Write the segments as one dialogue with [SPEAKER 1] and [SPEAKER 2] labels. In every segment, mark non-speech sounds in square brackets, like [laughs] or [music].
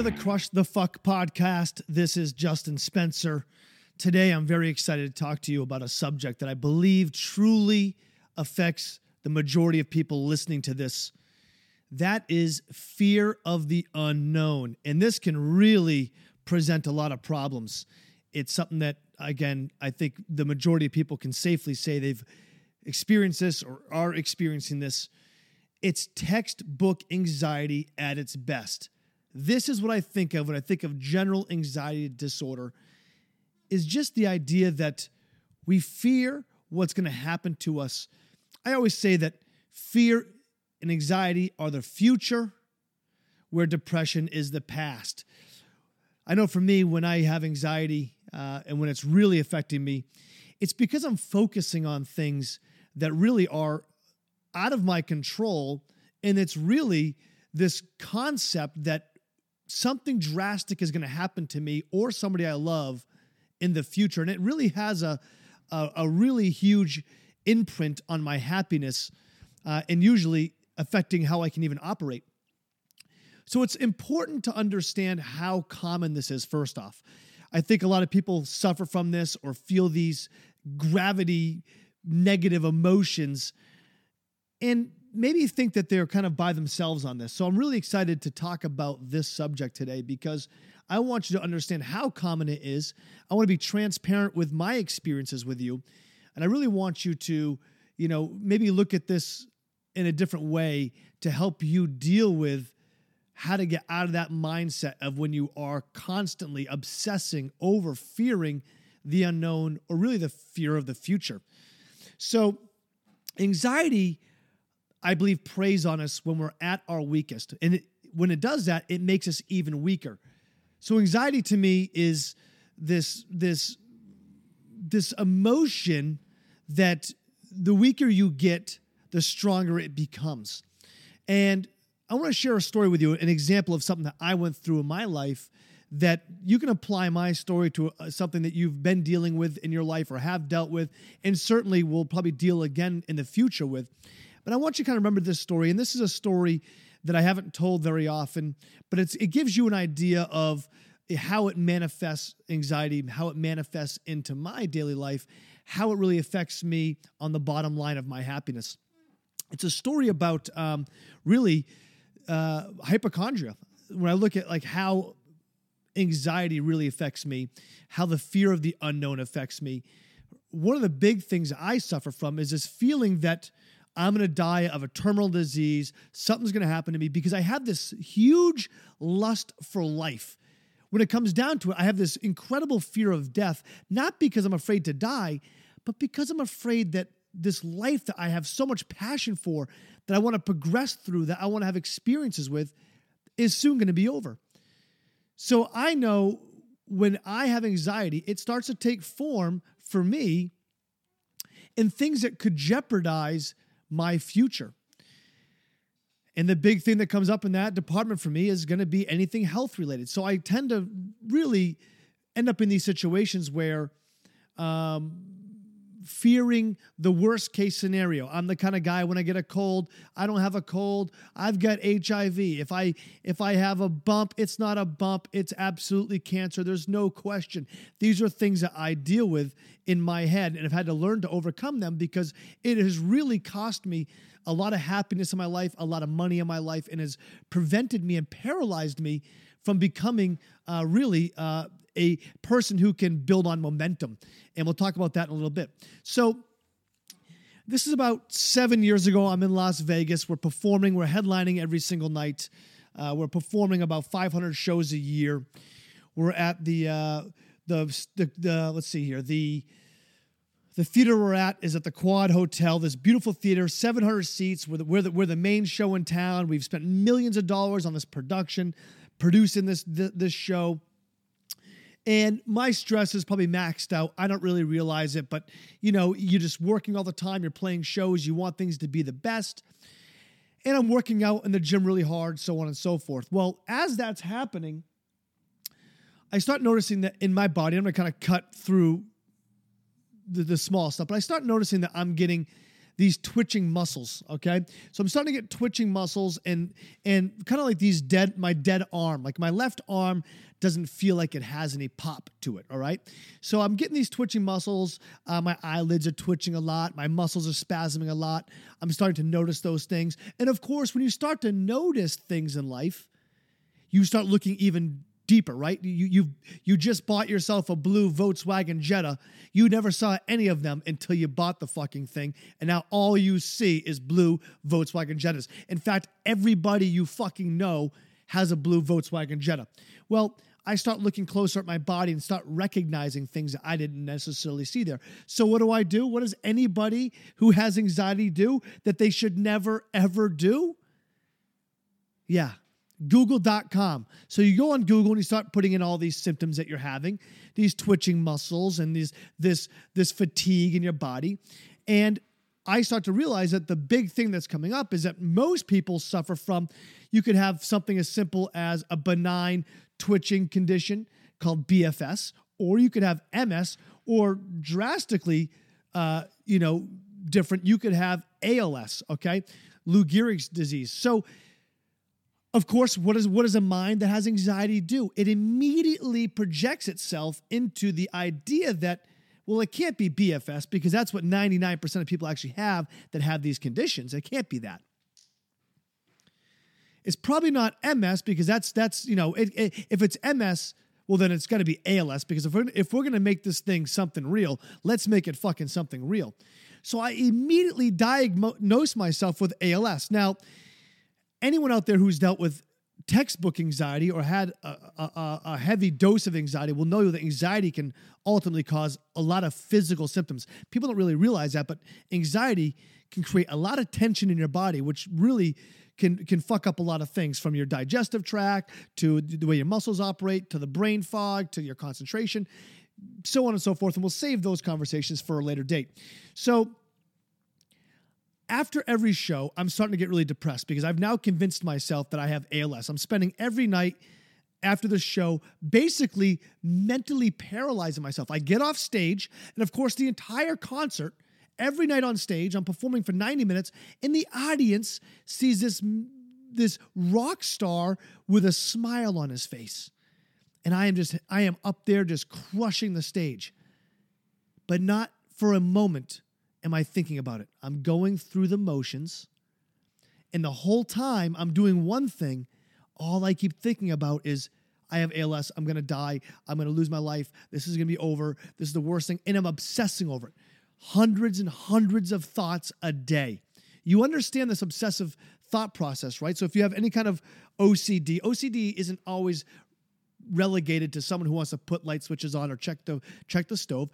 [SPEAKER 1] to the Crush the Fuck podcast. This is Justin Spencer. Today, I'm very excited to talk to you about a subject that I believe truly affects the majority of people listening to this. That is fear of the unknown. And this can really present a lot of problems. It's something that, again, I think the majority of people can safely say they've experienced this or are experiencing this. It's textbook anxiety at its best. This is what I think of when I think of general anxiety disorder is just the idea that we fear what's going to happen to us. I always say that fear and anxiety are the future where depression is the past. I know for me, when I have anxiety uh, and when it's really affecting me, it's because I'm focusing on things that really are out of my control. And it's really this concept that something drastic is going to happen to me or somebody I love in the future. And it really has a, a, a really huge imprint on my happiness uh, and usually affecting how I can even operate. So it's important to understand how common this is, first off. I think a lot of people suffer from this or feel these gravity negative emotions and maybe think that they're kind of by themselves on this. So I'm really excited to talk about this subject today because I want you to understand how common it is. I want to be transparent with my experiences with you. And I really want you to, you know, maybe look at this in a different way to help you deal with how to get out of that mindset of when you are constantly obsessing over fearing the unknown or really the fear of the future. So, anxiety I believe, preys on us when we're at our weakest. And it, when it does that, it makes us even weaker. So anxiety to me is this this this emotion that the weaker you get, the stronger it becomes. And I want to share a story with you, an example of something that I went through in my life that you can apply my story to uh, something that you've been dealing with in your life or have dealt with, and certainly will probably deal again in the future with. But I want you to kind of remember this story. And this is a story that I haven't told very often, but it's, it gives you an idea of how it manifests anxiety, how it manifests into my daily life, how it really affects me on the bottom line of my happiness. It's a story about um, really uh, hypochondria. When I look at like how anxiety really affects me, how the fear of the unknown affects me, one of the big things I suffer from is this feeling that I'm going to die of a terminal disease. Something's going to happen to me because I have this huge lust for life. When it comes down to it, I have this incredible fear of death, not because I'm afraid to die, but because I'm afraid that this life that I have so much passion for, that I want to progress through, that I want to have experiences with, is soon going to be over. So I know when I have anxiety, it starts to take form for me in things that could jeopardize my future. And the big thing that comes up in that department for me is going to be anything health related. So I tend to really end up in these situations where um, fearing the worst case scenario. I'm the kind of guy when I get a cold, I don't have a cold, I've got HIV. If I if I have a bump, it's not a bump, it's absolutely cancer. There's no question. These are things that I deal with in my head and have had to learn to overcome them because it has really cost me a lot of happiness in my life, a lot of money in my life and has prevented me and paralyzed me from becoming uh, really uh, a person who can build on momentum. And we'll talk about that in a little bit. So, this is about seven years ago. I'm in Las Vegas. We're performing, we're headlining every single night. Uh, we're performing about 500 shows a year. We're at the, uh, the, the, the, let's see here, the, the theater we're at is at the Quad Hotel, this beautiful theater, 700 seats. We're the, we're the, we're the main show in town. We've spent millions of dollars on this production, producing this, this show. And my stress is probably maxed out. I don't really realize it, but you know, you're just working all the time, you're playing shows, you want things to be the best. And I'm working out in the gym really hard, so on and so forth. Well, as that's happening, I start noticing that in my body, I'm gonna kind of cut through the, the small stuff, but I start noticing that I'm getting these twitching muscles. Okay, so I'm starting to get twitching muscles and and kind of like these dead my dead arm, like my left arm doesn't feel like it has any pop to it. All right, so I'm getting these twitching muscles. Uh, my eyelids are twitching a lot. My muscles are spasming a lot. I'm starting to notice those things, and of course, when you start to notice things in life, you start looking even deeper, right? You you you just bought yourself a blue Volkswagen Jetta. You never saw any of them until you bought the fucking thing, and now all you see is blue Volkswagen Jettas. In fact, everybody you fucking know has a blue Volkswagen Jetta. Well, I start looking closer at my body and start recognizing things that I didn't necessarily see there. So what do I do? What does anybody who has anxiety do that they should never ever do? Yeah, Google.com. So you go on Google and you start putting in all these symptoms that you're having, these twitching muscles and these this this fatigue in your body. And I start to realize that the big thing that's coming up is that most people suffer from you could have something as simple as a benign twitching condition called BFS, or you could have MS, or drastically, uh, you know, different. You could have ALS, okay, Lou Gehrig's disease. So of course, what, is, what does a mind that has anxiety do? It immediately projects itself into the idea that, well, it can't be BFS because that's what 99% of people actually have that have these conditions. It can't be that. It's probably not MS because that's, that's you know, it, it, if it's MS, well, then it's got to be ALS because if we're, if we're going to make this thing something real, let's make it fucking something real. So I immediately diagnose myself with ALS. Now, anyone out there who's dealt with textbook anxiety or had a, a, a, heavy dose of anxiety will know that anxiety can ultimately cause a lot of physical symptoms. People don't really realize that, but anxiety can create a lot of tension in your body, which really can can fuck up a lot of things from your digestive tract to the way your muscles operate to the brain fog to your concentration so on and so forth and we'll save those conversations for a later date so after every show, I'm starting to get really depressed because I've now convinced myself that I have ALS. I'm spending every night after the show basically mentally paralyzing myself. I get off stage, and of course, the entire concert, every night on stage, I'm performing for 90 minutes, and the audience sees this, this rock star with a smile on his face. And I am just, I am up there just crushing the stage. But not for a moment am I thinking about it? I'm going through the motions, and the whole time I'm doing one thing. All I keep thinking about is I have ALS. I'm to die. I'm to lose my life. This is to be over. This is the worst thing. And I'm obsessing over it. Hundreds and hundreds of thoughts a day. You understand this obsessive thought process, right? So if you have any kind of OCD, OCD isn't always relegated to someone who wants to put light switches on or check the check the stove.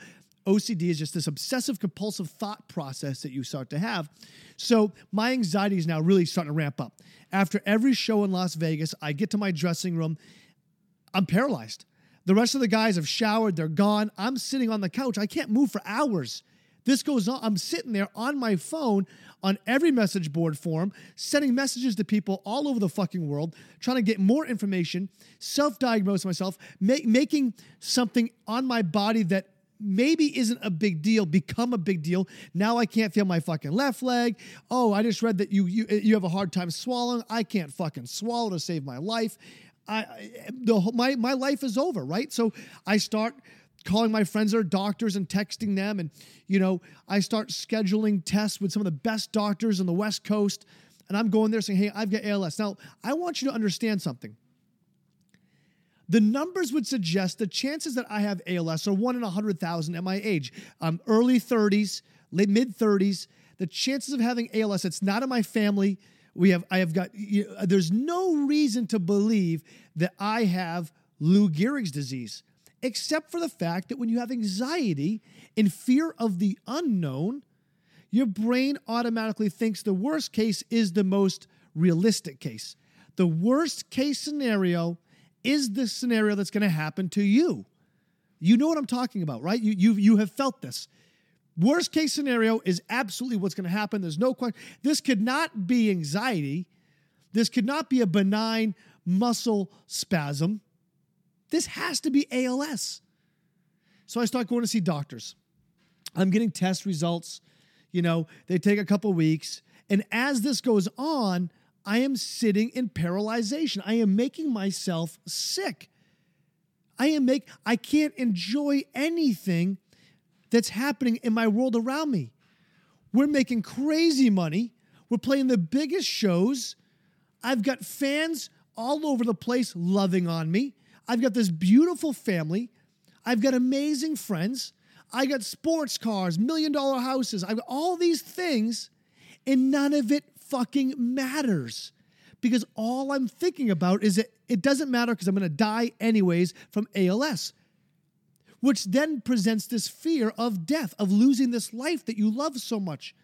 [SPEAKER 1] OCD is just this obsessive compulsive thought process that you start to have. So my anxiety is now really starting to ramp up. After every show in Las Vegas, I get to my dressing room, I'm paralyzed. The rest of the guys have showered, they're gone. I'm sitting on the couch. I can't move for hours. This goes on. I'm sitting there on my phone on every message board form, sending messages to people all over the fucking world, trying to get more information, self diagnose myself, make, making something on my body that maybe isn't a big deal become a big deal. Now I can't feel my fucking left leg. Oh, I just read that you you you have a hard time swallowing. I can't fucking swallow to save my life. I the my my life is over, right? So I start calling my friends that are doctors and texting them and you know, I start scheduling tests with some of the best doctors on the West Coast and I'm going there saying, "Hey, I've got ALS." Now, I want you to understand something the numbers would suggest the chances that I have ALS are one in 100,000 at my age. I'm early 30s, late mid 30s. The chances of having ALS, it's not in my family. We have, I have got, you there's no reason to believe that I have Lou Gehrig's disease, except for the fact that when you have anxiety and fear of the unknown, your brain automatically thinks the worst case is the most realistic case. The worst case scenario is this scenario that's going to happen to you. You know what I'm talking about, right? You, you, you have felt this. Worst case scenario is absolutely what's going to happen. There's no question. This could not be anxiety. This could not be a benign muscle spasm. This has to be ALS. So I start going to see doctors. I'm getting test results you know, they take a couple weeks. And as this goes on, I am sitting in paralyzation. I am making myself sick. I am make I can't enjoy anything that's happening in my world around me. We're making crazy money. We're playing the biggest shows. I've got fans all over the place loving on me. I've got this beautiful family. I've got amazing friends. I got sports cars, million dollar houses. I've got all these things, and none of it fucking matters because all I'm thinking about is that it doesn't matter because I'm going to die anyways from ALS, which then presents this fear of death, of losing this life that you love so much.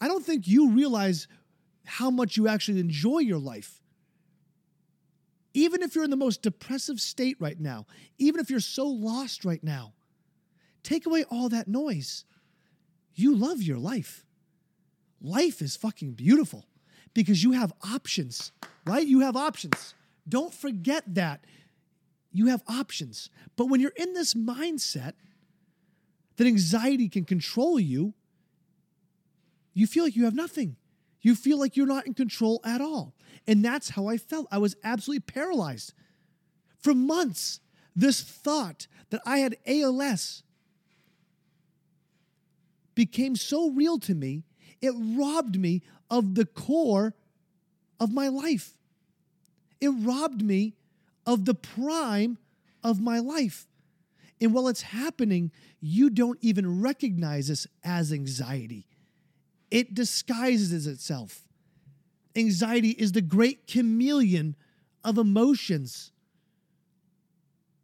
[SPEAKER 1] I don't think you realize how much you actually enjoy your life. Even if you're in the most depressive state right now, even if you're so lost right now, take away all that noise. You love your life. Life is fucking beautiful because you have options, right? You have options. Don't forget that. You have options. But when you're in this mindset that anxiety can control you, you feel like you have nothing. You feel like you're not in control at all. And that's how I felt. I was absolutely paralyzed. For months, this thought that I had ALS became so real to me, it robbed me of the core of my life. It robbed me of the prime of my life. And while it's happening, you don't even recognize this as anxiety. It disguises itself. Anxiety is the great chameleon of emotions.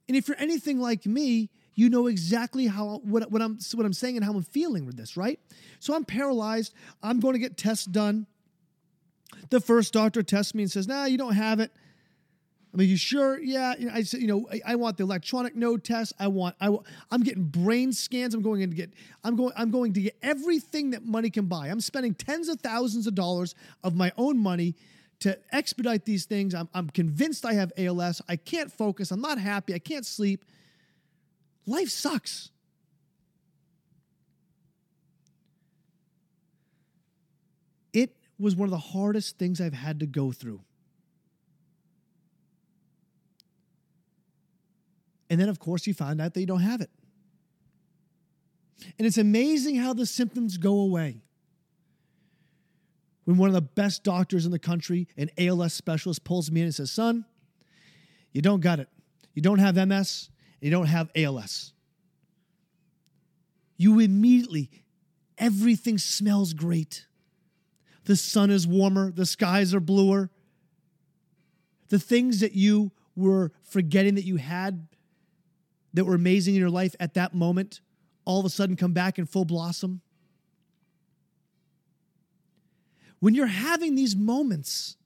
[SPEAKER 1] And if you're anything like me, you know exactly how what, what I'm what I'm saying and how I'm feeling with this, right? So I'm paralyzed. I'm going to get tests done. The first doctor tests me and says, "Nah, you don't have it." I mean, you sure? Yeah. I said, you know, I, I, want the electronic node test. I want, I, I'm getting brain scans. I'm going to get, I'm going, I'm going to get everything that money can buy. I'm spending tens of thousands of dollars of my own money to expedite these things. I'm, I'm convinced I have ALS. I can't focus. I'm not happy. I can't sleep. Life sucks. It was one of the hardest things I've had to go through. And then, of course, you find out that you don't have it. And it's amazing how the symptoms go away. When one of the best doctors in the country, an ALS specialist, pulls me in and says, Son, you don't got it. You don't have MS, you don't have ALS. You immediately, everything smells great. The sun is warmer, the skies are bluer. The things that you were forgetting that you had that were amazing in your life at that moment all of a sudden come back in full blossom? When you're having these moments,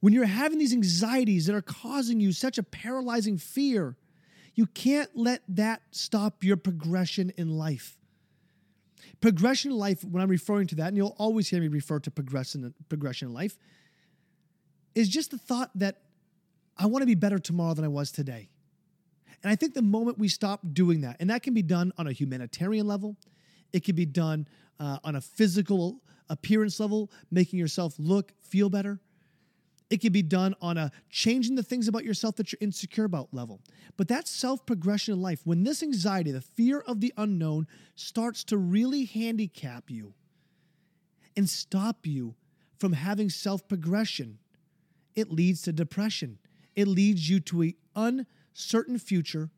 [SPEAKER 1] when you're having these anxieties that are causing you such a paralyzing fear, you can't let that stop your progression in life. Progression in life, when I'm referring to that, and you'll always hear me refer to progression, progression in life, is just the thought that I want to be better tomorrow than I was today. And I think the moment we stop doing that, and that can be done on a humanitarian level, it can be done uh, on a physical appearance level, making yourself look, feel better. It can be done on a changing the things about yourself that you're insecure about level. But that self progression in life, when this anxiety, the fear of the unknown, starts to really handicap you and stop you from having self progression, it leads to depression. It leads you to an uncertain future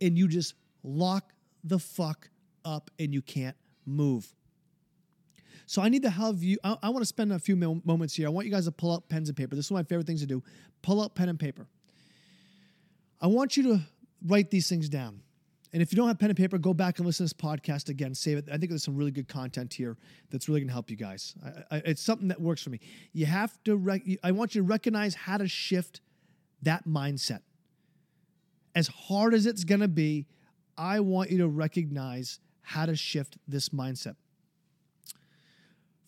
[SPEAKER 1] and you just lock the fuck up and you can't move. So I need to have you, I, I want to spend a few moments here. I want you guys to pull out pens and paper. This is one of my favorite things to do. Pull out pen and paper. I want you to write these things down. And if you don't have pen and paper, go back and listen to this podcast again. Save it. I think there's some really good content here that's really going to help you guys. I, I, it's something that works for me. You have to. Rec- I want you to recognize how to shift that mindset as hard as it's going to be, I want you to recognize how to shift this mindset.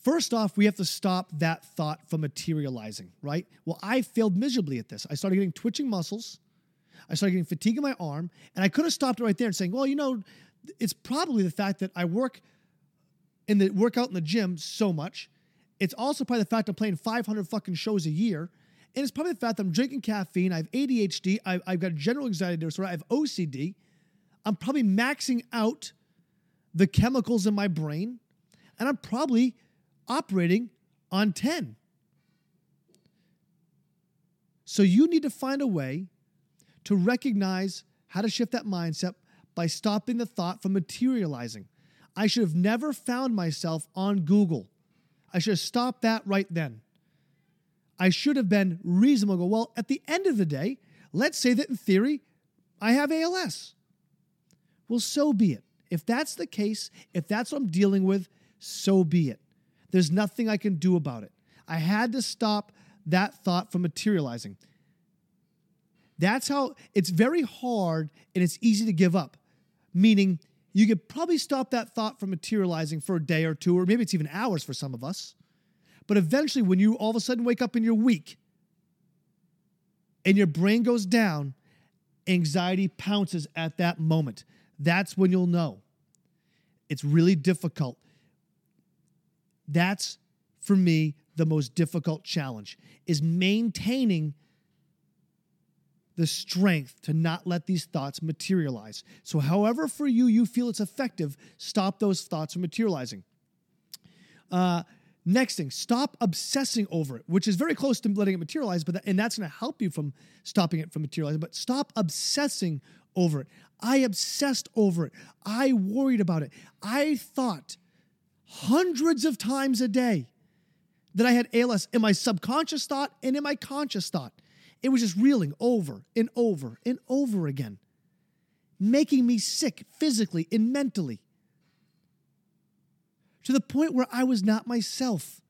[SPEAKER 1] First off, we have to stop that thought from materializing, right? Well, I failed miserably at this. I started getting twitching muscles. I started getting fatigue in my arm, and I could have stopped right there and saying, well, you know, it's probably the fact that I work in the workout in the gym so much. It's also probably the fact I'm playing 500 fucking shows a year. And it's probably the fact that I'm drinking caffeine. I have ADHD. I've, I've got general anxiety disorder. I have OCD. I'm probably maxing out the chemicals in my brain. And I'm probably operating on 10. So you need to find a way to recognize how to shift that mindset by stopping the thought from materializing. I should have never found myself on Google. I should have stopped that right then. I should have been reasonable. Go, well, at the end of the day, let's say that in theory, I have ALS. Well, so be it. If that's the case, if that's what I'm dealing with, so be it. There's nothing I can do about it. I had to stop that thought from materializing. That's how it's very hard and it's easy to give up. Meaning, you could probably stop that thought from materializing for a day or two, or maybe it's even hours for some of us. But eventually, when you all of a sudden wake up and you're weak and your brain goes down, anxiety pounces at that moment. That's when you'll know. It's really difficult. That's, for me, the most difficult challenge is maintaining the strength to not let these thoughts materialize. So, however, for you, you feel it's effective, stop those thoughts from materializing. Uh, next thing, stop obsessing over it, which is very close to letting it materialize, but that, and that's going to help you from stopping it from materializing. But stop obsessing over it. I obsessed over it. I worried about it. I thought hundreds of times a day that I had ALS in my subconscious thought and in my conscious thought. It was just reeling over and over and over again, making me sick physically and mentally to the point where I was not myself.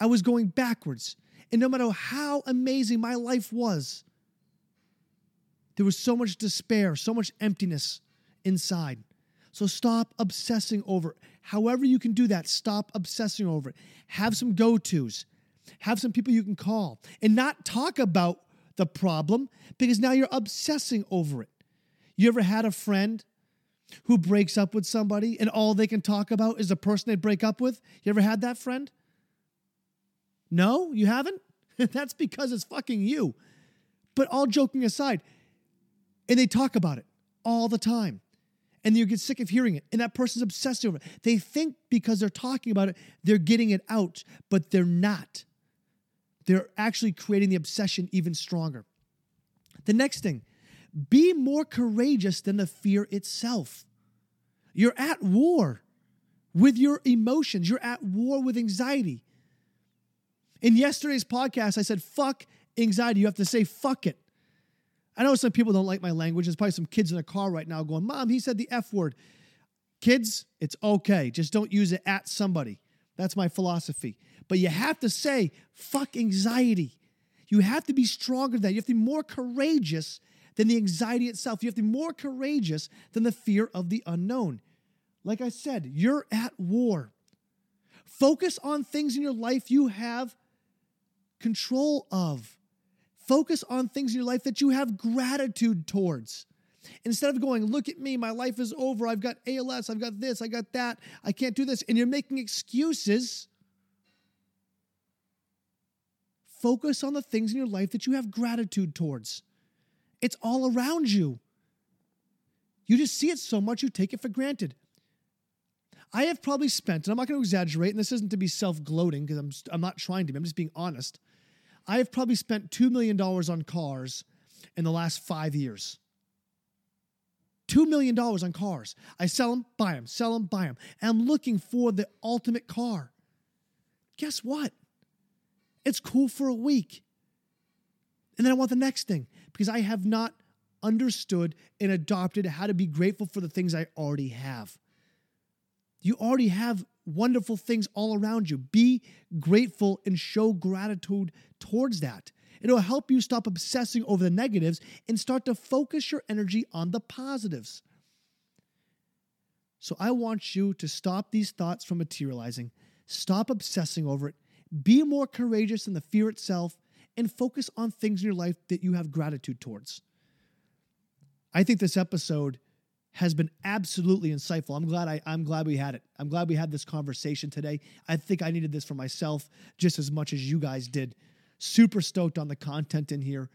[SPEAKER 1] I was going backwards. And no matter how amazing my life was, there was so much despair, so much emptiness inside. So stop obsessing over. However, you can do that, stop obsessing over it. Have some go tos, have some people you can call, and not talk about the problem because now you're obsessing over it. You ever had a friend who breaks up with somebody and all they can talk about is the person they break up with? You ever had that friend? No, you haven't? [laughs] That's because it's fucking you. But all joking aside, and they talk about it all the time. And you get sick of hearing it. And that person's obsessed over it. They think because they're talking about it, they're getting it out, but they're not they're actually creating the obsession even stronger. The next thing, be more courageous than the fear itself. You're at war with your emotions, you're at war with anxiety. In yesterday's podcast, I said, fuck anxiety. You have to say, fuck it. I know some people don't like my language. There's probably some kids in a car right now going, Mom, he said the F word. Kids, it's okay. Just don't use it at somebody. That's my philosophy. But you have to say, fuck anxiety. You have to be stronger than that. You have to be more courageous than the anxiety itself. You have to be more courageous than the fear of the unknown. Like I said, you're at war. Focus on things in your life you have control of. Focus on things in your life that you have gratitude towards. Instead of going, look at me, my life is over, I've got ALS, I've got this, I got that, I can't do this, and you're making excuses Focus on the things in your life that you have gratitude towards. It's all around you. You just see it so much, you take it for granted. I have probably spent, and I'm not going to exaggerate, and this isn't to be self gloating because I'm, I'm not trying to be, I'm just being honest. I have probably spent $2 million on cars in the last five years. $2 million on cars. I sell them, buy them, sell them, buy them. And I'm looking for the ultimate car. Guess what? It's cool for a week. And then I want the next thing because I have not understood and adopted how to be grateful for the things I already have. You already have wonderful things all around you. Be grateful and show gratitude towards that. It'll help you stop obsessing over the negatives and start to focus your energy on the positives. So I want you to stop these thoughts from materializing, stop obsessing over it, be more courageous than the fear itself and focus on things in your life that you have gratitude towards. I think this episode has been absolutely insightful. I'm glad I, I'm glad we had it. I'm glad we had this conversation today. I think I needed this for myself just as much as you guys did. Super stoked on the content in here.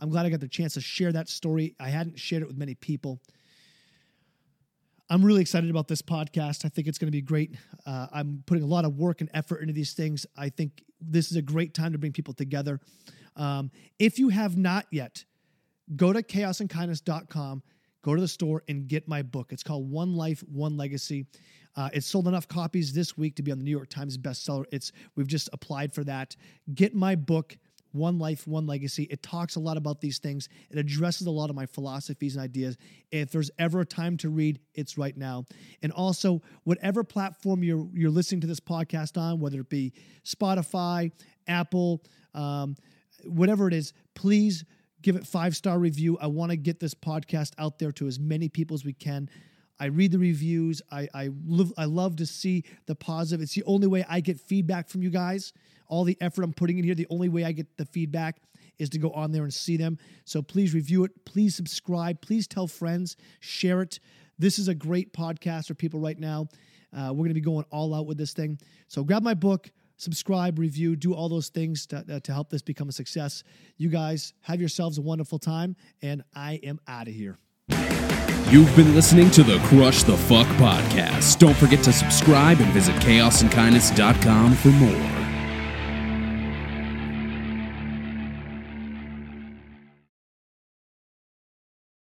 [SPEAKER 1] I'm glad I got the chance to share that story. I hadn't shared it with many people. I'm really excited about this podcast. I think it's going to be great. Uh, I'm putting a lot of work and effort into these things. I think this is a great time to bring people together. Um, if you have not yet, go to chaosandkindness.com go to the store and get my book. It's called One Life, One Legacy. Uh, it's sold enough copies this week to be on the New York Times bestseller. It's we've just applied for that. Get my book. One Life, One Legacy. It talks a lot about these things. It addresses a lot of my philosophies and ideas. If there's ever a time to read, it's right now. And also, whatever platform you're you're listening to this podcast on, whether it be Spotify, Apple, um, whatever it is, please give it five star review. I want to get this podcast out there to as many people as we can. I read the reviews. I I love I love to see the positive. It's the only way I get feedback from you guys. All the effort I'm putting in here, the only way I get the feedback is to go on there and see them. So please review it. Please subscribe. Please tell friends. Share it. This is a great podcast for people right now. Uh, we're going to be going all out with this thing. So grab my book subscribe, review, do all those things to, uh, to help this become a success. You guys have yourselves a wonderful time, and I am out of here.
[SPEAKER 2] You've been listening to the Crush the Fuck podcast. Don't forget to subscribe and visit chaosandkindness.com for more.